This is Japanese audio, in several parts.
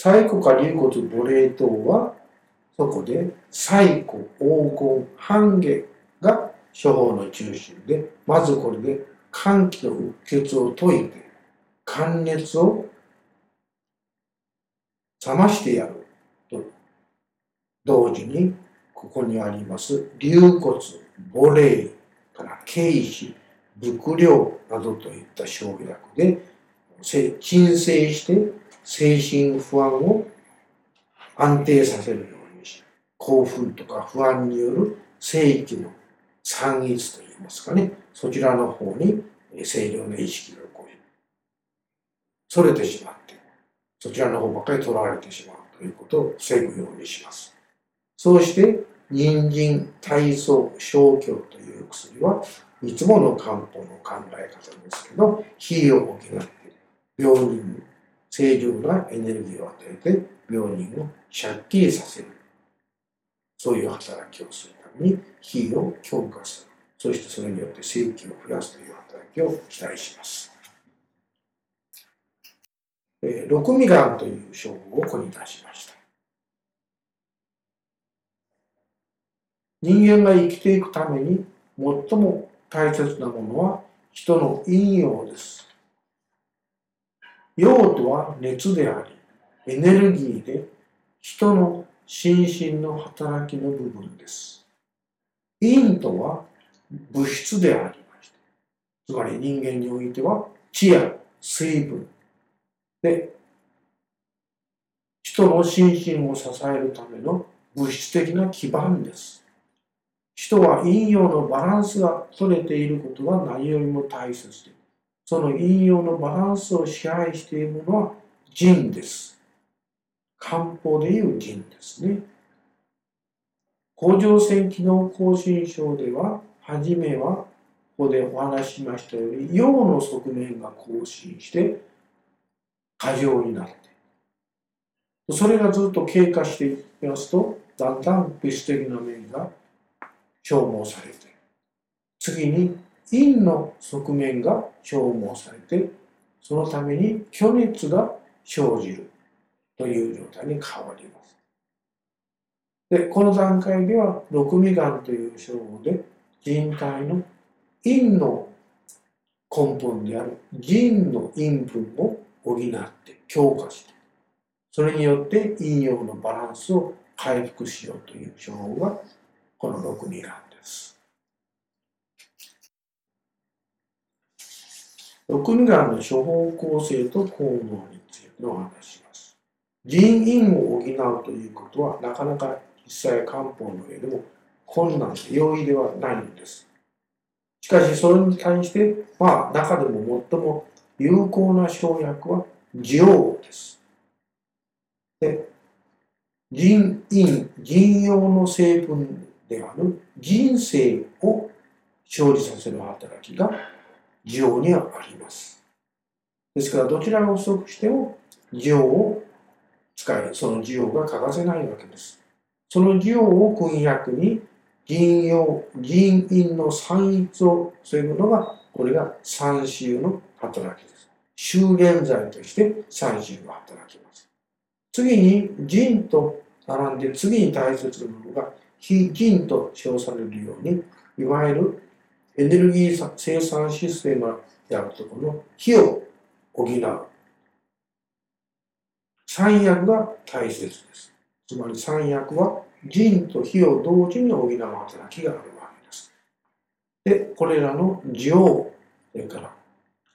細骨か流骨母霊等はそこで細骨黄金半下が処方の中心でまずこれで寒気のうっ血を解いて寒熱を冷ましてやると同時にここにあります流骨母霊から軽視伏量などといった生薬で鎮静して精神不安を安定させるようにし興奮とか不安による正規の散逸といいますかねそちらの方に清涼な意識がこうそれてしまってそちらの方ばかり取られてしまうということを防ぐようにします。そうして人参体操消去という薬はいつもの漢方の考え方ですけど火を補って病人に正常なエネルギーを与えて病人をシャッキリさせるそういう働きをするために火を強化するそしてそれによって正気を増やすという働きを期待します。えー、六味丸という称号をここに出しました。人間が生きていくために最も大切なものは人の陰陽です。陽とは熱であり、エネルギーで人の心身の働きの部分です。陰とは物質でありまして、つまり人間においては地や水分で人の心身を支えるための物質的な基盤です。人は陰陽のバランスが取れていることは何よりも大切です、その陰陽のバランスを支配しているのは人です。漢方でいう人ですね。甲状腺機能亢進症では、はじめはここでお話ししましたように、陽の側面が更新して、過剰になって、それがずっと経過していきますと、だんだん物質的な面が消耗されて次に陰の側面が消耗されてそのために虚熱が生じるという状態に変わります。でこの段階では六味丸という称号で人体の陰の根本である腎の陰分を補って強化してそれによって陰陽のバランスを回復しようという称号がこの六味丸です。六味丸の処方構成と効能についてお話します。人因を補うということはなかなか実際漢方の上でも困難で容易ではないんです。しかしそれに対して、まあ中でも最も有効な生薬はオです。で、人因、人用の成分である人生を生じさせる働きが需要にはあります。ですからどちらが不足しても需要を使い、その需要が欠かせないわけです。その需要を君約に銀用、銀印の散逸を防ぐのが、これが三州の働きです。修練剤として三州が働きます。次に銀と並んで次に大切なものが非銀と称されるように、いわゆるエネルギー生産システムであるところの火を補う。三役が大切です。つまり三役は銀と火を同時に補う働きがあるわけです。で、これらの情、それから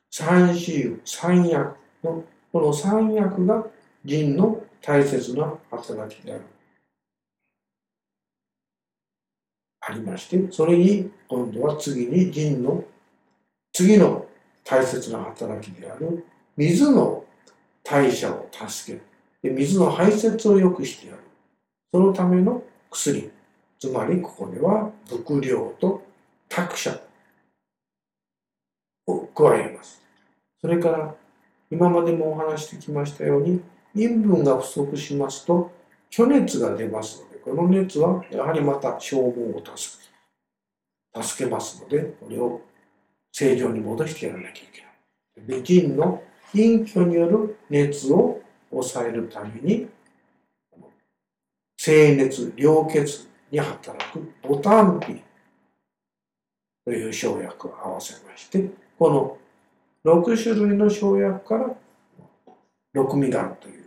三子油、三役のこの三役が銀の大切な働きである。ありまして、それに今度は次に銀の次の大切な働きである水の代謝を助ける。で水の排泄を良くしてやる。そのための薬。つまりここでは伏量と託舎を加えます。それから今までもお話してきましたように陰分が不足しますと虚熱が出ますのでこの熱はやはりまた消耗を助け助けますので、これを正常に戻してやらなきゃいけない。で、腎の陰虚による熱を抑えるために清熱良血に働くボタンピという生薬を合わせましてこの6種類の生薬から6ミガンという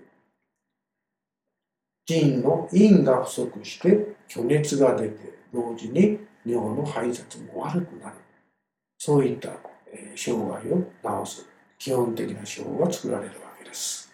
腎の陰が不足して虚熱が出て同時に尿の排泄も悪くなるそういった障害を治す基本的な手法が作られるわけです。